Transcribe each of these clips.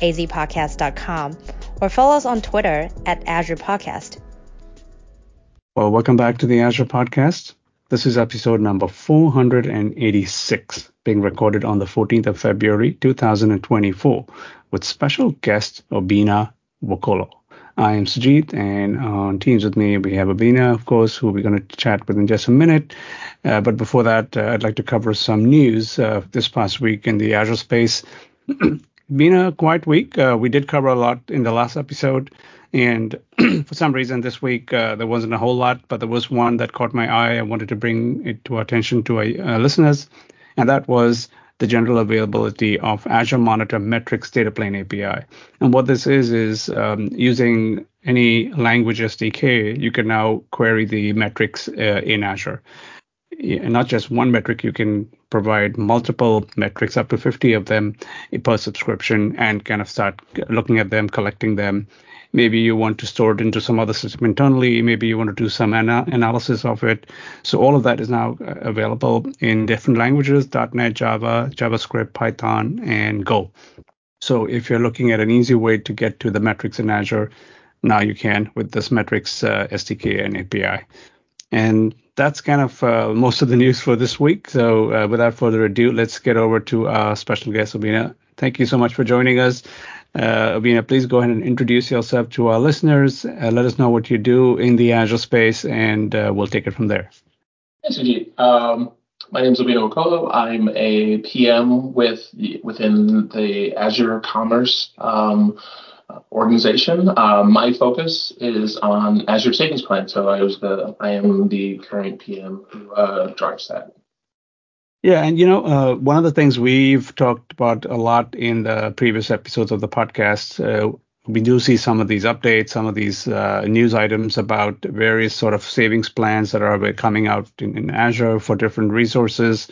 azpodcast.com or follow us on Twitter at Azure Podcast. Well, welcome back to the Azure Podcast. This is episode number 486, being recorded on the 14th of February 2024, with special guest Obinna Nwokolo. I am Sujit, and on Teams with me, we have Obinna, of course, who we're going to chat with in just a minute. Uh, but before that, uh, I'd like to cover some news uh, this past week in the Azure space. Been a quiet week. Uh, we did cover a lot in the last episode, and for some reason this week uh, there wasn't a whole lot, but there was one that caught my eye. I wanted to bring it to attention to our uh, listeners, and that was the general availability of Azure Monitor Metrics Data Plane API. And what this is is um, using any language SDK, you can now query the metrics uh, in Azure. Not just one metric, you can provide multiple metrics, up to 50 of them per subscription, and kind of start looking at them, collecting them, Maybe you want to store it into some other system internally. Maybe you want to do some ana- analysis of it. So all of that is now uh, available in different languages: .NET, Java, JavaScript, Python, and Go. So if you're looking at an easy way to get to the metrics in Azure, now you can with this metrics uh, SDK and API. And that's kind of uh, most of the news for this week. So uh, without further ado, let's get over to our special guest, Obinna. Thank you so much for joining us. Uh, please go ahead and introduce yourself to our listeners. Uh, let us know what you do in the Azure space, and uh, we'll take it from there. Yes, indeed. Um, my name is Obinna Nwokolo. I'm a PM with within the Azure Commerce um, organization. Uh, my focus is on Azure Savings Plan. So I was the I am the current PM who uh, drives that. Yeah, and you know, uh, one of the things we've talked about a lot in the previous episodes of the podcast, uh, we do see some of these updates, some of these uh, news items about various sort of savings plans that are coming out in, in Azure for different resources.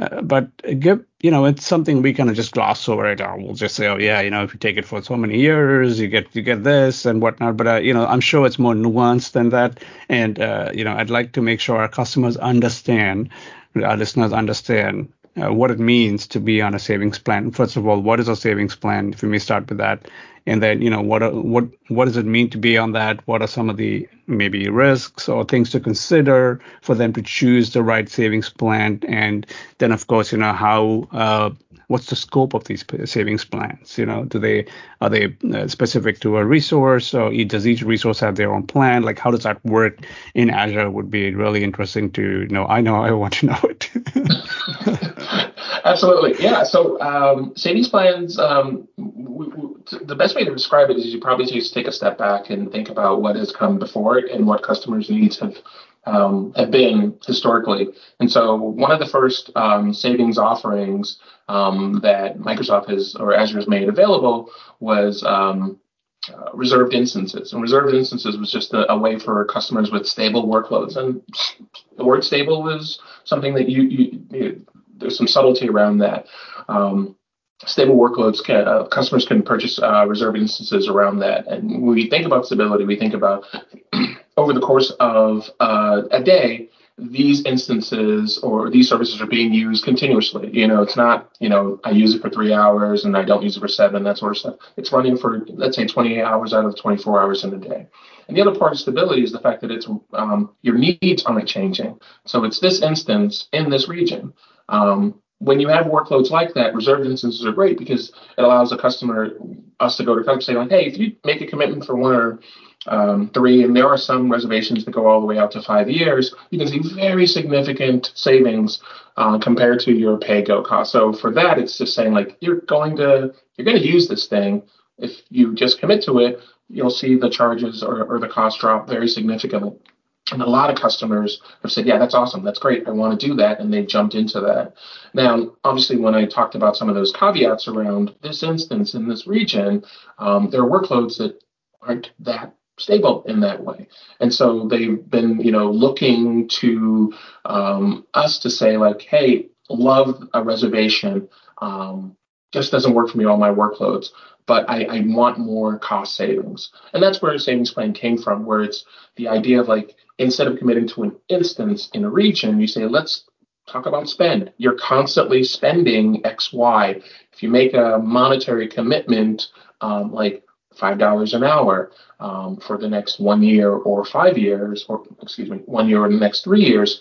Uh, but give, you know, it's something we kind of just gloss over it. Or we'll just say, oh yeah, you know, if you take it for so many years, you get you get this and whatnot. But uh, you know, I'm sure it's more nuanced than that. And uh, you know, I'd like to make sure our customers understand our listeners understand uh, what it means to be on a savings plan. First of all, what is a savings plan? If we may start with that, and then you know what are, what what does it mean to be on that? What are some of the maybe risks or things to consider for them to choose the right savings plan? And then of course you know how uh, what's the scope of these savings plans? You know, do they are they uh, specific to a resource, or does each resource have their own plan? Like, how does that work in Azure? Would be really interesting to know. I know I want to know it. Absolutely, yeah. So um, savings plans. Um, we, we, the best way to describe it is you probably just take a step back and think about what has come before it and what customers' needs have um, have been historically. And so one of the first um, savings offerings um, that Microsoft has or Azure has made available was um, uh, reserved instances. And reserved instances was just a, a, way for customers with stable workloads. And the word stable was something that you, you, you there's some subtlety around that. Um, stable workloads can uh, customers can purchase uh, reserved instances around that. And when we think about stability, we think about over the course of uh, a day, these instances or these services are being used continuously. You know, it's not, you know, I use it for three hours and I don't use it for seven, that sort of stuff. It's running for, let's say, 28 hours out of 24 hours in a day. And the other part of stability is the fact that it's um, your needs aren't changing. So it's this instance in this region. Um, when you have workloads like that, reserved instances are great because it allows a customer, us to go to customers say like, hey, if you make a commitment for one or um, three, and there are some reservations that go all the way out to five years, you can see very significant savings uh, compared to your pay go cost. So for that, it's just saying like you're going to you're going to use this thing. If you just commit to it, you'll see the charges or, or the cost drop very significantly. And a lot of customers have said, yeah, that's awesome. That's great. I want to do that. And they've jumped into that. Now, obviously, when I talked about some of those caveats around this instance in this region, um, there are workloads that aren't that stable in that way. And so they've been, you know, looking to um, us to say, like, hey, love a reservation. Um, just doesn't work for me, all my workloads but I, I, want more cost savings. And that's where a savings plan came from, where it's the idea of like, instead of committing to an instance in a region, you say, let's talk about spend. You're constantly spending X, Y. If you make a monetary commitment, um, like $5 an hour um, for the next one year or five years, or excuse me, one year or the next three years,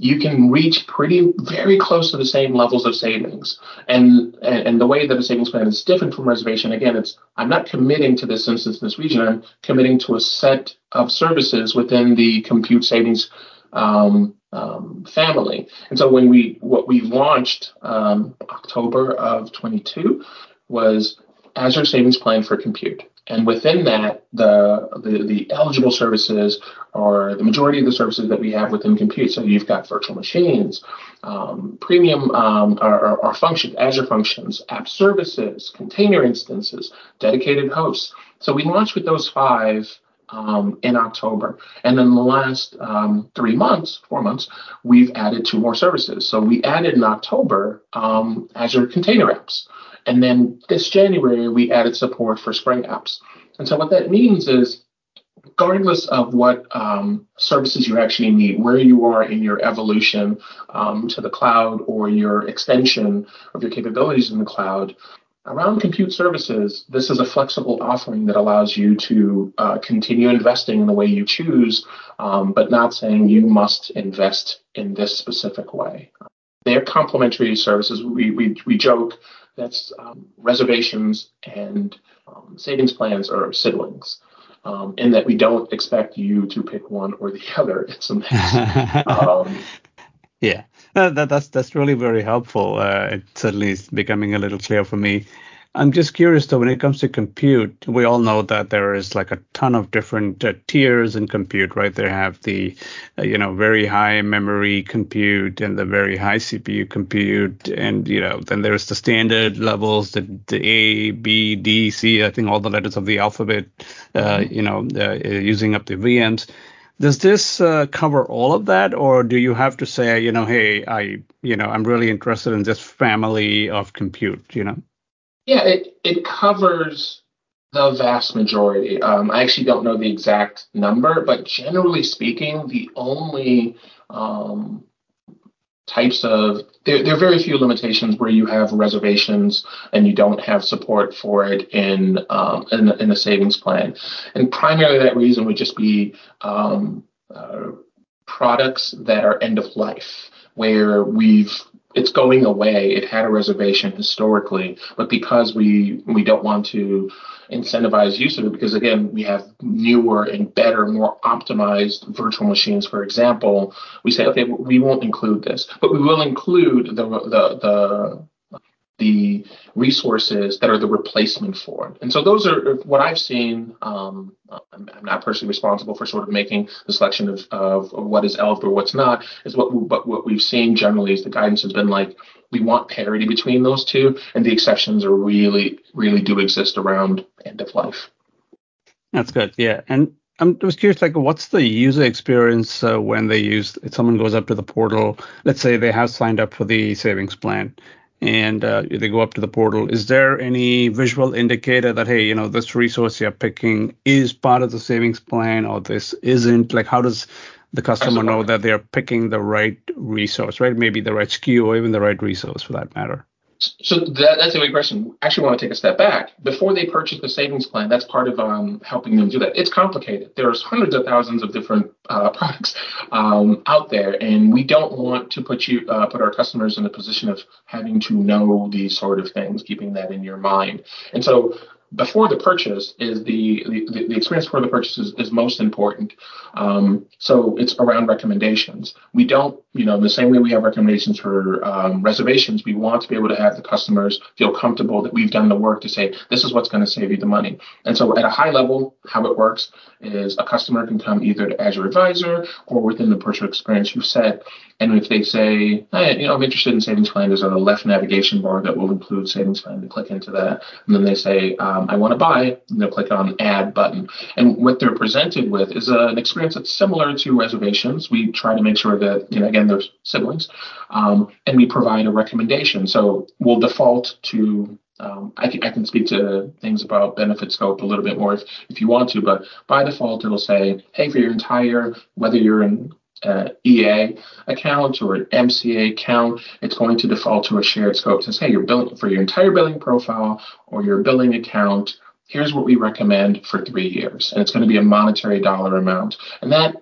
you can reach pretty very close to the same levels of savings. And, and, and the way that a savings plan is different from reservation, again, it's I'm not committing to this instance, this region. I'm committing to a set of services within the compute savings um, um, family. And so when we what we launched um, October of 22 was Azure Savings Plan for Compute. And within that, the, the, the eligible services are the majority of the services that we have within compute. So you've got virtual machines, um, premium um, or, Azure functions, app services, container instances, dedicated hosts. So we launched with those five um, in October. And in the last um, three months, four months, we've added two more services. So we added in October um, Azure Container Apps. And then this January, we added support for Spring apps. And so what that means is, regardless of what um, services you actually need, where you are in your evolution um, to the cloud or your extension of your capabilities in the cloud, around compute services, this is a flexible offering that allows you to uh, continue investing in the way you choose, um, but not saying you must invest in this specific way. They're complementary services. We, we, we joke that's um, reservations and um, savings plans are siblings. Um, in that we don't expect you to pick one or the other. Um, yeah, that, that's that's really very helpful. Uh, it certainly is becoming a little clear for me. I'm just curious though, when it comes to compute, we all know that there is like a ton of different uh, tiers in compute, right? They have the, uh, you know, very high memory compute and the very high CPU compute, and you know, then there's the standard levels, the, the A, B, D, C, I think all the letters of the alphabet, uh, mm-hmm. you know, uh, using up the VMs. Does this uh, cover all of that, or do you have to say, you know, hey, I, you know, I'm really interested in this family of compute, you know? Yeah, it, it covers the vast majority. Um, I actually don't know the exact number, but generally speaking, the only um, types of there, there are very few limitations where you have reservations and you don't have support for it in um, in, in a savings plan, and primarily that reason would just be um, uh, products that are end of life where we've it's going away. It had a reservation historically, but because we we don't want to incentivize use of it, because again, we have newer and better, more optimized virtual machines. For example, we say, okay, we won't include this, but we will include the the the the resources that are the replacement for it. And so those are what I've seen. Um, I'm, I'm, not personally responsible for sort of making the selection of, of, of what is eligible or what's not. Is what we, but what we've seen generally is the guidance has been like we want parity between those two, and the exceptions are really really do exist around end of life. That's good. Yeah, and I'm just curious, like, what's the user experience uh, when they use? If someone goes up to the portal, let's say they have signed up for the savings plan, and uh, they go up to the portal. Is there any visual indicator that hey, you know, this resource you're picking is part of the savings plan, or this isn't? Like, how does the customer know that they're picking the right resource, right? Maybe the right SKU or even the right resource for that matter. So that, that's a great question. Actually want to take a step back. Before they purchase the savings plan, that's part of um, helping them do that. It's complicated. There's hundreds of thousands of different uh, products um, out there, and we don't want to put you uh, put our customers in a position of having to know these sort of things, keeping that in your mind. And so before the purchase is the the, the experience before the purchase is, is most important. Um, so it's around recommendations. We don't, you know, the same way we have recommendations for um, reservations, we want to be able to have the customers feel comfortable that we've done the work to say this is what's going to save you the money. And so at a high level, how it works is a customer can come either to Azure Advisor or within the purchase experience you've set. And if they say, hey, you know, I'm interested in savings plan, there's a left navigation bar that will include savings plan. They click into that, and then they say, um, I want to buy. And they'll click on Add button. And what they're presented with is an experience that's similar to reservations. We try to make sure that, you know, again, they're siblings, um, and we provide a recommendation. So we'll default to um, I, can, I can speak to things about benefit scope a little bit more if, if you want to, but by default, it'll say, hey, for your entire, whether you're in uh, EA account or an MCA account, it's going to default to a shared scope. It says, hey, you're billing for your entire billing profile or your billing account. Here's what we recommend for three years, and it's going to be a monetary dollar amount. And that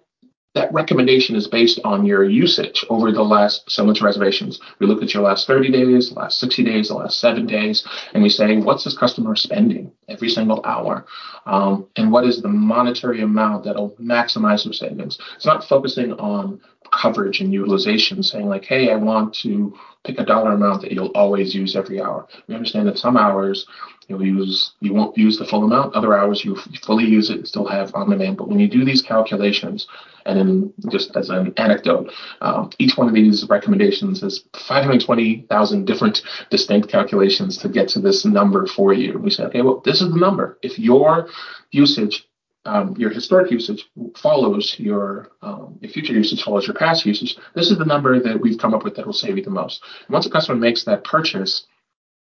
that recommendation is based on your usage over the last so much reservations. We look at your last 30 days, last 60 days, the last seven days, and we say, what's this customer spending every single hour? Um, and what is the monetary amount that'll maximize their savings? It's not focusing on coverage and utilization, saying like, hey, I want to pick a dollar amount that you'll always use every hour. We understand that some hours you'll use you won't use the full amount, other hours you fully use it and still have on demand. But when you do these calculations, and then just as an anecdote, um, each one of these recommendations is 520,000 different distinct calculations to get to this number for you. We say, okay, well, this is the number. If your usage um, your historic usage follows your, um, your future usage follows your past usage. This is the number that we've come up with that will save you the most. And once a customer makes that purchase,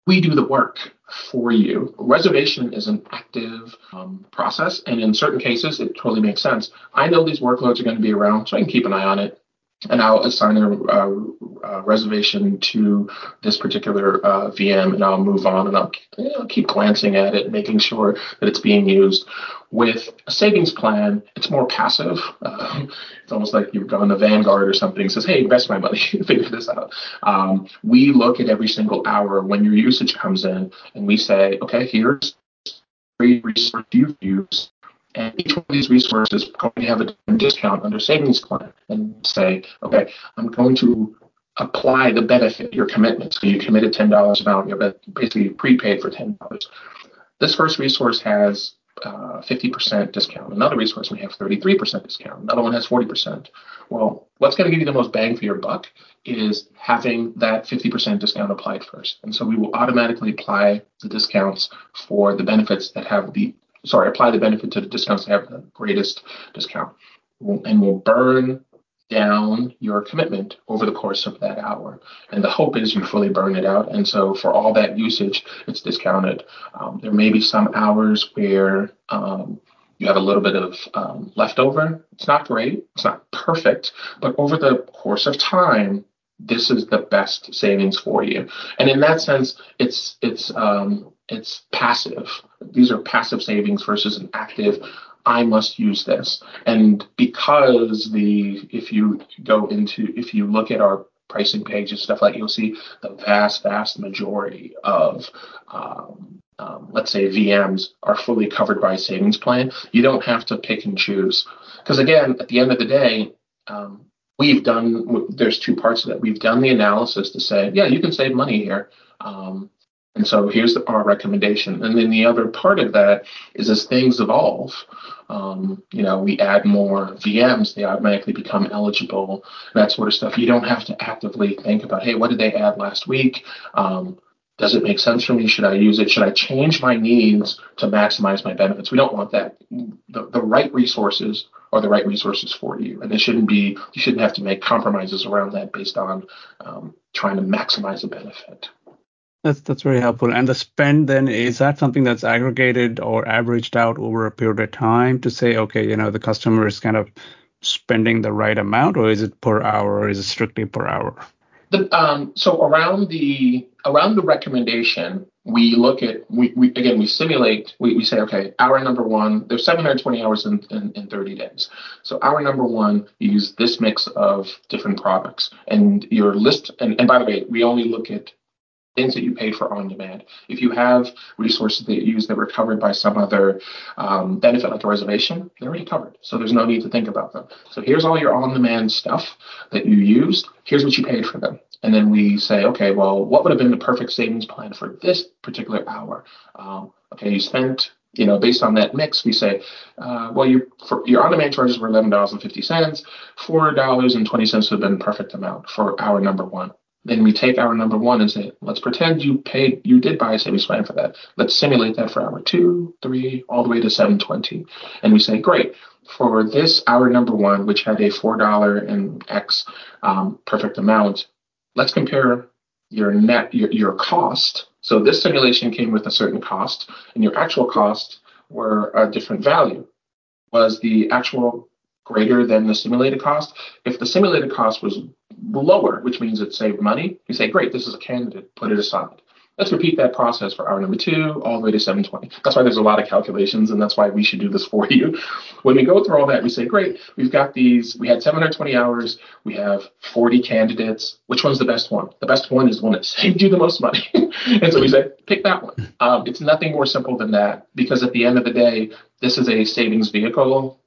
we do the work for you. Reservation is an active um, process, and in certain cases, it totally makes sense. I know these workloads are going to be around, so I can keep an eye on it and I'll assign a, a, a, reservation to this particular uh, VM, and I'll move on, and I'll, know, keep glancing at it, making sure that it's being used. With a savings plan, it's more passive. Uh, it's almost like you've gone to Vanguard or something. Says, "Hey, invest my money, figure this out." Um, we look at every single hour when your usage comes in, and we say, "Okay, here's three resource you've used and each one of these resources to have a discount under savings plan and say, okay, I'm going to apply the benefit, your commitment. So you committed $10 amount, you're basically prepaid for $10. This first resource has uh, 50% discount. Another resource may have 33% discount. Another one has 40%. Well, what's going to give you the most bang for your buck is having that 50% discount applied first. And so we will automatically apply the discounts for the benefits that have the sorry, apply the benefit to the discounts that have the greatest discount. And we'll burn down your commitment over the course of that hour. And the hope is you fully burn it out. And so for all that usage, it's discounted. Um, there may be some hours where um, you have a little bit of um, leftover. It's not great, it's not perfect, but over the course of time, this is the best savings for you. And in that sense, it's it's um, it's passive. These are passive savings versus an active. I must use this. And because the if you go into if you look at our pricing pages, stuff like you'll see the vast, vast majority of um, um, let's say VMs are fully covered by a savings plan. You don't have to pick and choose. Because again, at the end of the day, um, we've done there's two parts of that. We've done the analysis to say, yeah, you can save money here. Um, and so here's our recommendation. And then the other part of that is as things evolve, um, you know, we add more VMs, they automatically become eligible, that sort of stuff. You don't have to actively think about, hey, what did they add last week? Um, does it make sense for me? Should I use it? Should I change my needs to maximize my benefits? We don't want that. The, the right resources are the right resources for you. And it shouldn't be, you shouldn't have to make compromises around that based on um, trying to maximize a benefit. That's that's very helpful. And the spend then is that something that's aggregated or averaged out over a period of time to say, okay, you know, the customer is kind of spending the right amount, or is it per hour, or is it strictly per hour? The, um, so around the around the recommendation, we look at we, we again we simulate we, we say okay hour number one there's 720 hours in, in, in 30 days so hour number one you use this mix of different products and your list and, and by the way we only look at things that you paid for on demand. If you have resources that you use that were covered by some other um, benefit like a reservation, they're already covered. So there's no need to think about them. So here's all your on demand stuff that you used. Here's what you paid for them. And then we say, okay, well, what would have been the perfect savings plan for this particular hour? Um, okay, you spent you know, based on that mix, we say, uh, well, your for, your on-demand charges were eleven dollars and fifty cents. Four dollars and twenty cents would have been perfect amount for hour number one. Then we take our number one and say, let's pretend you paid, you did buy a savings plan for that. Let's simulate that for hour two, three, all the way to 720. And we say, great, for this hour number one, which had a $4 and X um, perfect amount, let's compare your net, your, your cost. So this simulation came with a certain cost and your actual cost were a different value. Was the actual greater than the simulated cost? If the simulated cost was lower, which means it saved money, you say, great, this is a candidate, put it aside. Let's repeat that process for hour number two all the way to 720. That's why there's a lot of calculations, and that's why we should do this for you. When we go through all that, we say, great, we've got these, we had 720 hours, we have 40 candidates. Which one's the best one? The best one is the one that saved you the most money. and so we say, pick that one. Um, it's nothing more simple than that, because at the end of the day, this is a savings vehicle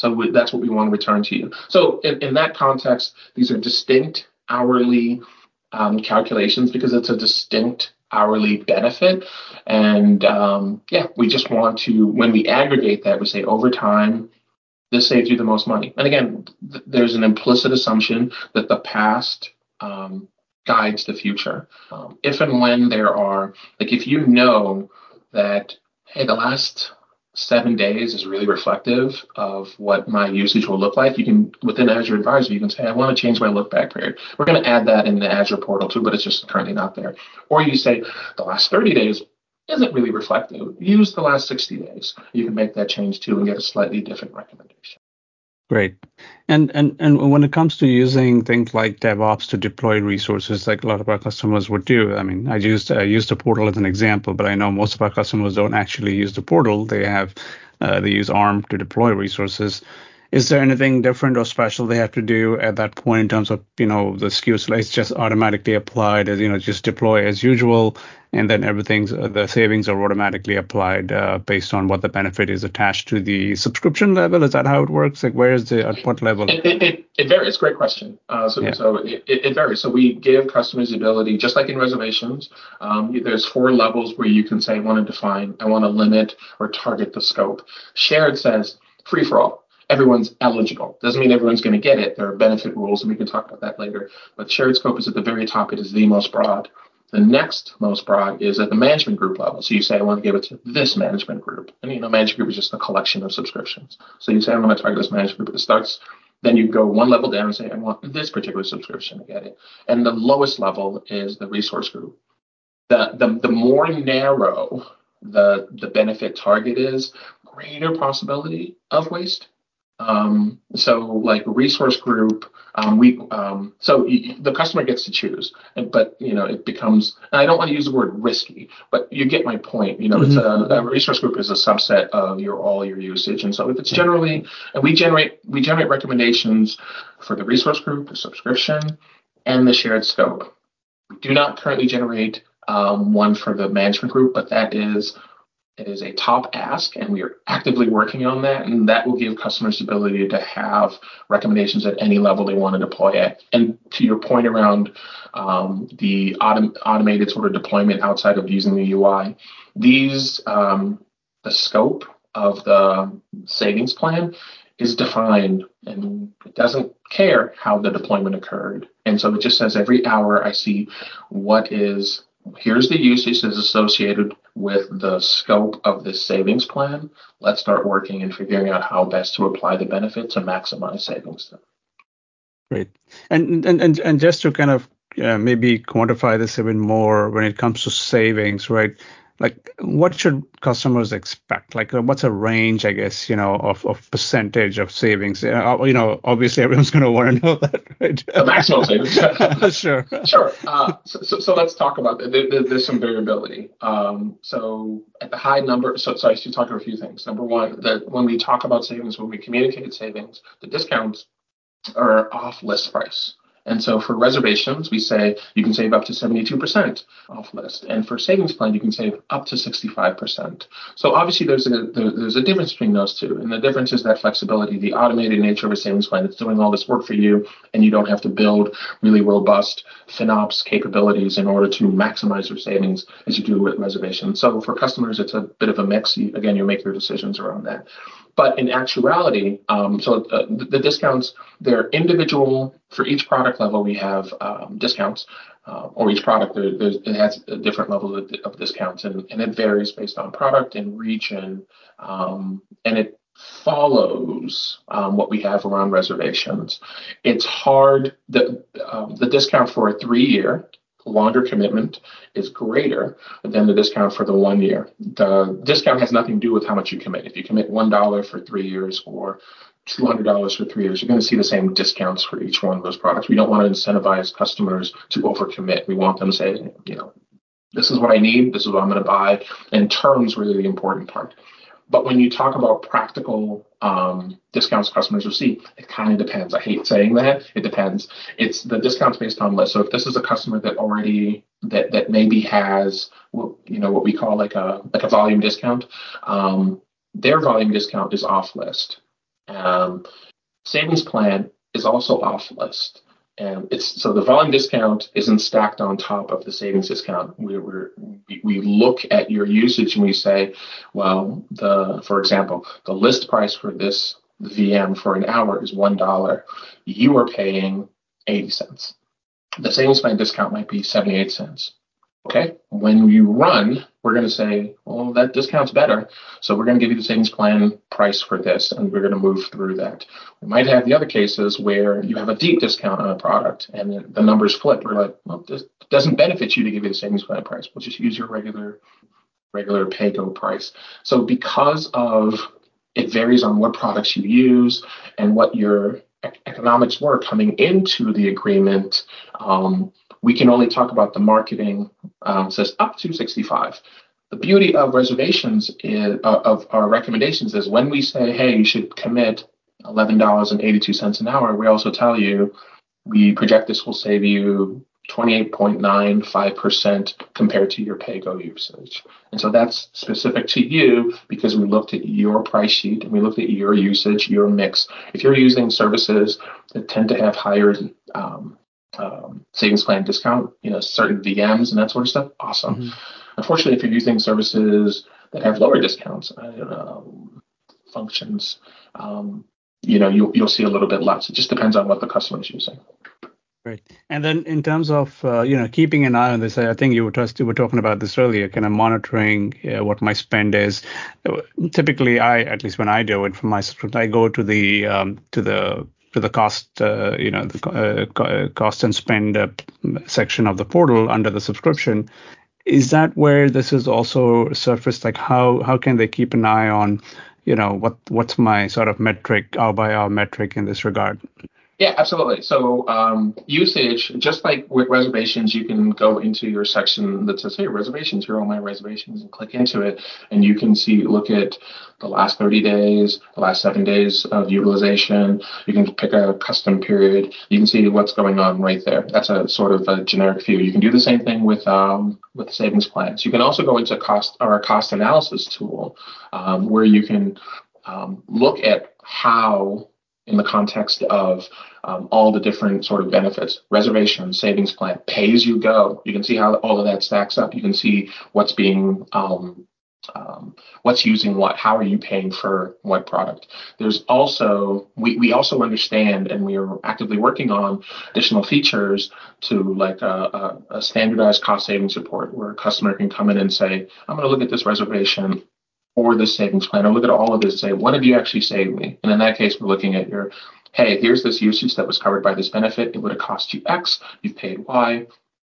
so we, that's what we want to return to you. So in, in that context, these are distinct hourly um, calculations because it's a distinct hourly benefit. And um, yeah, we just want to, when we aggregate that, we say over time, this saves you the most money. And again, th- there's an implicit assumption that the past um, guides the future. Um, if and when there are, like if you know that, hey, the last seven days is really reflective of what my usage will look like. You can, within Azure Advisor, you can say, I want to change my look back period. We're going to add that in the Azure portal too, but it's just currently not there. Or you say, the last 30 days isn't really reflective. Use the last 60 days. You can make that change too and get a slightly different recommendation. Great. And and and when it comes to using things like DevOps to deploy resources, like a lot of our customers would do. I mean, I used I used the portal as an example, but I know most of our customers don't actually use the portal. They have uh, they use ARM to deploy resources. Is there anything different or special they have to do at that point in terms of, you know, the SKUs? It's just automatically applied as, you know, just deploy as usual, and then everything's, uh, the savings are automatically applied uh, based on what the benefit is attached to the subscription level. Is that how it works? Like, where is the, at what level? It, it, it, it varies. Great question. Uh, so yeah. so it, it, varies. So we give customers the ability, just like in reservations, um, there's four levels where you can say, I want to define, I want to limit or target the scope. Shared says free for all everyone's eligible. Doesn't mean everyone's going to get it. There are benefit rules, and we can talk about that later. But shared scope is at the very top. It is the most broad. The next most broad is at the management group level. So you say, I want to give it to this management group. And you know, management group is just a collection of subscriptions. So you say, I want to target this management group. It starts, then you go one level down and say, I want this particular subscription to get it. And the lowest level is the resource group. The, the, the more narrow the, the benefit target is, greater possibility of waste um, so like resource group, um, we um, so the customer gets to choose, but you know it becomes. And I don't want to use the word risky, but you get my point. You know, mm-hmm. it's a, a, resource group is a subset of your all your usage, and so if it's generally and we generate we generate recommendations for the resource group, the subscription, and the shared scope. We do not currently generate um, one for the management group, but that is it is a top ask, and we are actively working on that. And that will give customers the ability to have recommendations at any level they want to deploy at. And to your point around um, the autom- automated sort of deployment outside of using the UI, these um, the scope of the savings plan is defined and it doesn't care how the deployment occurred. And so it just says every hour I see what is here's the usage that's associated with the scope of this savings plan. Let's start working and figuring out how best to apply the benefit to maximize savings. Great. And and and, and just to kind of uh, maybe quantify this a bit more when it comes to savings, right? Like what should customers expect? Like uh, what's a range i guess you know of, of percentage of savings? Uh, you know obviously everyone's going to want to know that right? The maximum savings. Sure. Sure. Uh, so, so, so, let's talk about that there, there's some variability. Um, so at the high number so, so i should talk about a few things. Number one that when we talk about savings when we communicate savings the discounts are off list price And so for reservations, we say you can save up to 72% off list. And for savings plan, you can save up to 65%. So obviously there's a there's a difference between those two. And the difference is that flexibility, the automated nature of a savings plan that's doing all this work for you and you don't have to build really robust FinOps capabilities in order to maximize your savings as you do with reservations. So for customers, it's a bit of a mix. Again, you make your decisions around that. But in actuality, um, so uh, the, the, discounts, they're individual. For each product level, we have um, discounts, uh, or each product there, it has a different level of, of discounts, and, and, it varies based on product and region, um, and it follows um, what we have around reservations. It's hard. The um, the discount for a three year longer commitment is greater than the discount for the one year. The discount has nothing to do with how much you commit. If you commit $1 for three years or $200 for three years, you're going to see the same discounts for each one of those products. We don't want to incentivize customers to overcommit. We want them to say, you know, this is what I need, this is what I'm going to buy. And terms really the important part. But when you talk about practical um, discounts customers receive, it kind of depends. I hate saying that. It depends. It's the discounts based on list. So if this is a customer that already that that maybe has you know what we call like a like a volume discount, um, their volume discount is off list. Um, savings plan is also off list. And it's so the volume discount isn't stacked on top of the savings discount. We we we look at your usage and we say, well, the for example, the list price for this VM for an hour is one dollar. You are paying eighty cents. The savings plan discount might be seventy eight cents. Okay. When you run, we're going to say, well, that discount's better. So we're going to give you the savings plan price for this, and we're going to move through that. We might have the other cases where you have a deep discount on a product and the numbers flip. We're like, well, this doesn't benefit you to give you the savings plan price. We'll just use your regular regular pay-go price. So because of it varies on what products you use and what your economics were coming into the agreement, um, we can only talk about the marketing um, says up to 65. The beauty of reservations is, uh, of our recommendations is when we say, hey, you should commit $11.82 an hour, we also tell you we project this will save you 28.95% compared to your pay-go usage. And so that's specific to you because we looked at your price sheet and we looked at your usage, your mix. If you're using services that tend to have higher um, um, savings plan discount, you know, certain VMs and that sort of stuff, awesome. Mm-hmm. Unfortunately, if you're using services that have lower discounts, I functions, um, you know, you, you'll see a little bit less. It just depends on what the customer is using. Great. And then in terms of uh, you know keeping an eye on this, I think you were, just, you were talking about this earlier, kind of monitoring uh, what my spend is. Typically, I at least when I do it for my subscription, I go to the um, to the to the cost, uh, you know, the uh, uh, cost and spend uh, section of the portal under the subscription. Is that where this is also surfaced? Like how how can they keep an eye on, you know, what what's my sort of metric, hour by hour metric in this regard? Yeah, absolutely. So um, usage, just like with reservations, you can go into your section that says, "Hey, reservations. Here are all my reservations," and click into it, and you can see, look at the last 30 days, the last seven days of utilization. You can pick a custom period. You can see what's going on right there. That's a sort of a generic view. You can do the same thing with um, with savings plans. You can also go into cost or a cost analysis tool um, where you can um, look at how in the context of um, all the different sort of benefits. Reservation savings plan pay as you go you can see how all of that stacks up. You can see what's being um, um, what's using what. How are you paying for what product? There's also we, we also understand and we are actively working on additional features to like a, a, a standardized cost savings report where a customer can come in and say i'm going to look at this reservation or the savings plan or look at all of this and say, what have you actually saved me? And in that case, we're looking at your, hey, here's this usage that was covered by this benefit. It would have cost you X. You've paid Y.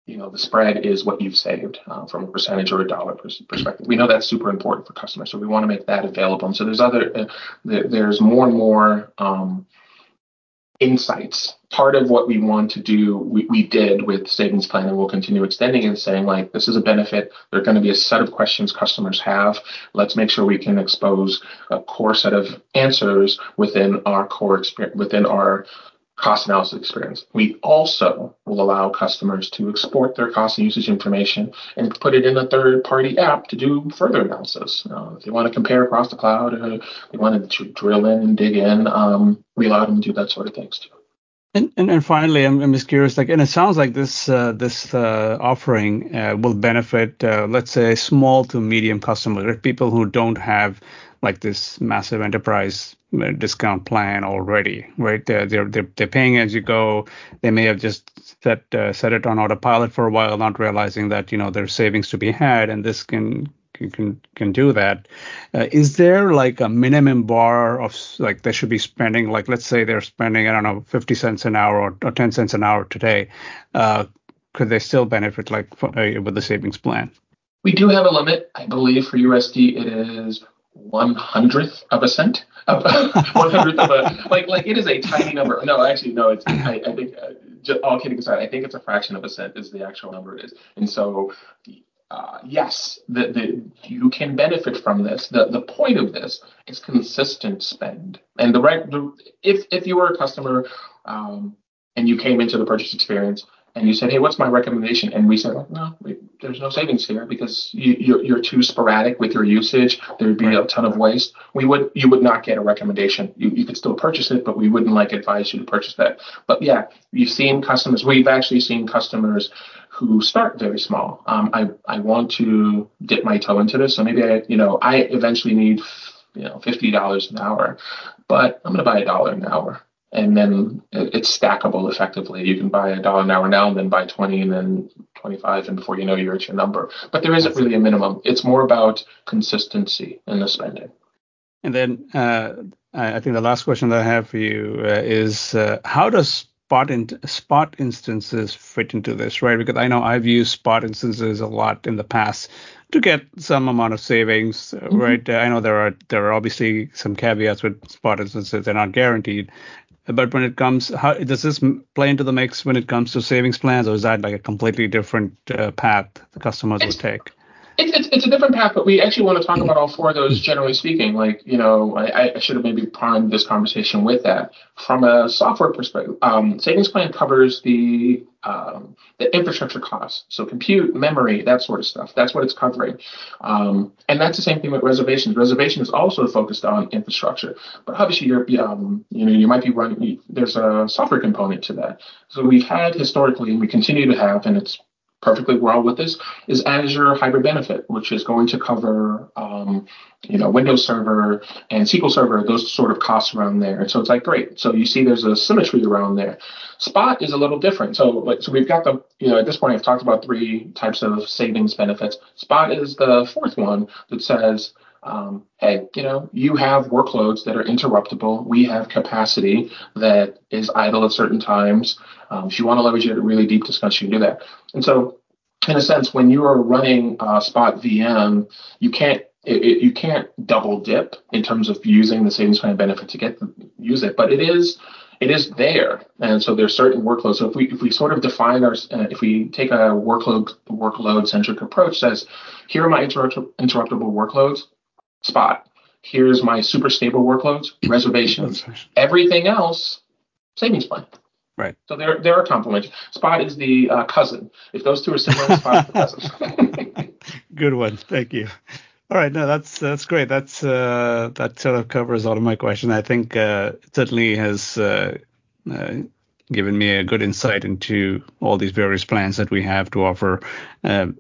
You know, the spread is what you've saved uh, from a percentage or a dollar perspective. We know that's super important for customers, so we want to make that available. And so there's other, uh, there's more and more um, insights. Part of what we want to do, we, we did with savings plan, and we'll continue extending and saying like, this is a benefit. There are going to be a set of questions customers have. Let's make sure we can expose a core set of answers within our core experience, within our cost analysis experience. We also will allow customers to export their cost and usage information and put it in a third party app to do further analysis. Uh, if they want to compare across the cloud or they want to drill in and dig in, um, we allow them to do that sort of things too. And, and, and finally, I'm, I'm just curious, like, and it sounds like this uh, this uh, offering uh, will benefit, uh, let's say, small to medium customers, right? people who don't have like this massive enterprise uh, discount plan already, right? They're they're they're, they're paying as you go. They may have just set uh, set it on autopilot for a while, not realizing that you know there's savings to be had, and this can can can do that. Uh, is there like a minimum bar of like they should be spending? Like let's say they're spending I don't know 50 cents an hour or, or 10 cents an hour today. Uh, could they still benefit like for, uh, with the savings plan? We do have a limit. I believe for USD it is one hundredth of a cent. One hundredth of a like like it is a tiny number. No, actually no. It's I, I think uh, just, all kidding aside, I think it's a fraction of a cent is the actual number it is. And so uh, yes, the, the, you can benefit from this. The, the point of this is consistent spend. And the right, the, if, if you were a customer um, and you came into the purchase experience and you said, hey, what's my recommendation? And we said, like, no, we, there's no savings here because you, you're, you're too sporadic with your usage. There'd be right. a ton of waste. We would, you would not get a recommendation. You, you could still purchase it, but we wouldn't like advise you to purchase that. But yeah, you've seen customers, we've actually seen customers who start very small. Um, I, I want to dip my toe into this. So maybe I, you know, I eventually need, you know, $50 an hour, but I'm going to buy a dollar an hour. And then it's stackable effectively. You can buy a dollar an hour now and then buy 20 and then 25 and before you know you're at your number. But there isn't really a minimum. It's more about consistency in the spending. And then uh, I think the last question that I have for you uh, is uh, how does spot in, spot instances fit into this, right? Because I know I've used spot instances a lot in the past to get some amount of savings, mm-hmm. right? I know there are there are obviously some caveats with spot instances; they're not guaranteed. But when it comes, how does this play into the mix when it comes to savings plans, or is that like a completely different uh, path the customers would take? It's, it's, it's, a different path, but we actually want to talk about all four of those generally speaking. Like, you know, I, I should have maybe primed this conversation with that. From a software perspective, um, savings plan covers the um, the infrastructure costs, so compute, memory, that sort of stuff. That's what it's covering, um, and that's the same thing with reservations. Reservation is also focused on infrastructure, but obviously you're, um, you know, you might be running. There's a software component to that. So we've had historically, and we continue to have, and it's perfectly well with this is Azure Hybrid Benefit, which is going to cover, um, you know, Windows Server and SQL Server, those sort of costs around there. And so it's like great. So you see, there's a symmetry around there. Spot is a little different. So like, so we've got the, you know, at this point I've talked about three types of savings benefits. Spot is the fourth one that says. Um, hey, you know, you have workloads that are interruptible. We have capacity that is idle at certain times. Um, if you want to leverage it a really deep discussion, you can do that. And so, in a sense, when you are running uh, Spot VM, you can't it, it, you can't double dip in terms of using the savings plan benefit to get the, use it, but it is it is there, and so there's certain workloads. So if we if we sort of define our uh, if we take a workload workload centric approach, says here are my interrupt, interruptible workloads, Spot. Here's my super stable workloads, reservations. Everything else, savings plan. Right. So they're they're a complement. Spot is the uh, cousin. If those two are similar, Spot is the cousin. Good one. Thank you. All right, no, that's that's great. That's uh, that sort of covers all of my questions. I think uh, certainly has uh, uh, given me a good insight into all these various plans that we have to offer. Um,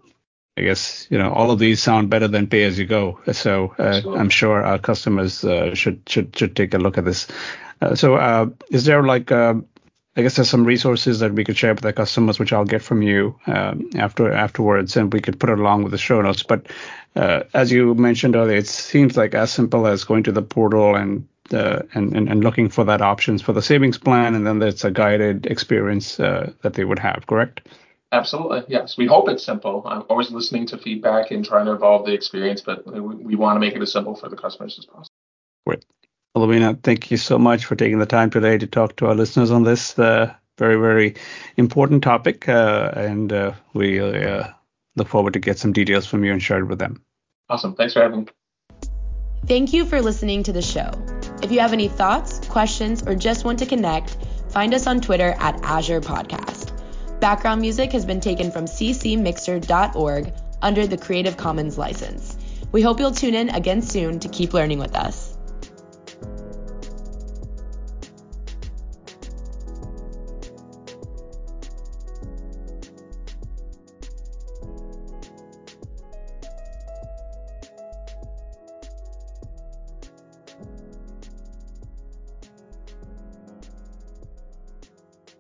I guess you know all of these sound better than pay as you go. So uh, I'm sure our customers uh, should should should take a look at this. so is there like I guess there's some resources that we could share with our customers, which I'll get from you um, after afterwards, and we could put it along with the show notes. But uh, as you mentioned earlier, it seems like as simple as going to the portal and uh, and, and, and looking for that options for the savings plan, and then there's a guided experience uh, that they would have. Correct? Absolutely, yes. We hope it's simple. I'm always listening to feedback and trying to evolve the experience, but we, we want to make it as simple for the customers as possible. Great. Lavina, thank you so much for taking the time today to talk to our listeners on this uh, very, very important topic. Uh, and uh, we uh, look forward to get some details from you and share it with them. Awesome. Thanks for having me. Thank you for listening to the show. If you have any thoughts, questions, or just want to connect, find us on Twitter at Azure Podcast. Background music has been taken from ccmixter.org under the Creative Commons license. We hope you'll tune in again soon to keep learning with us.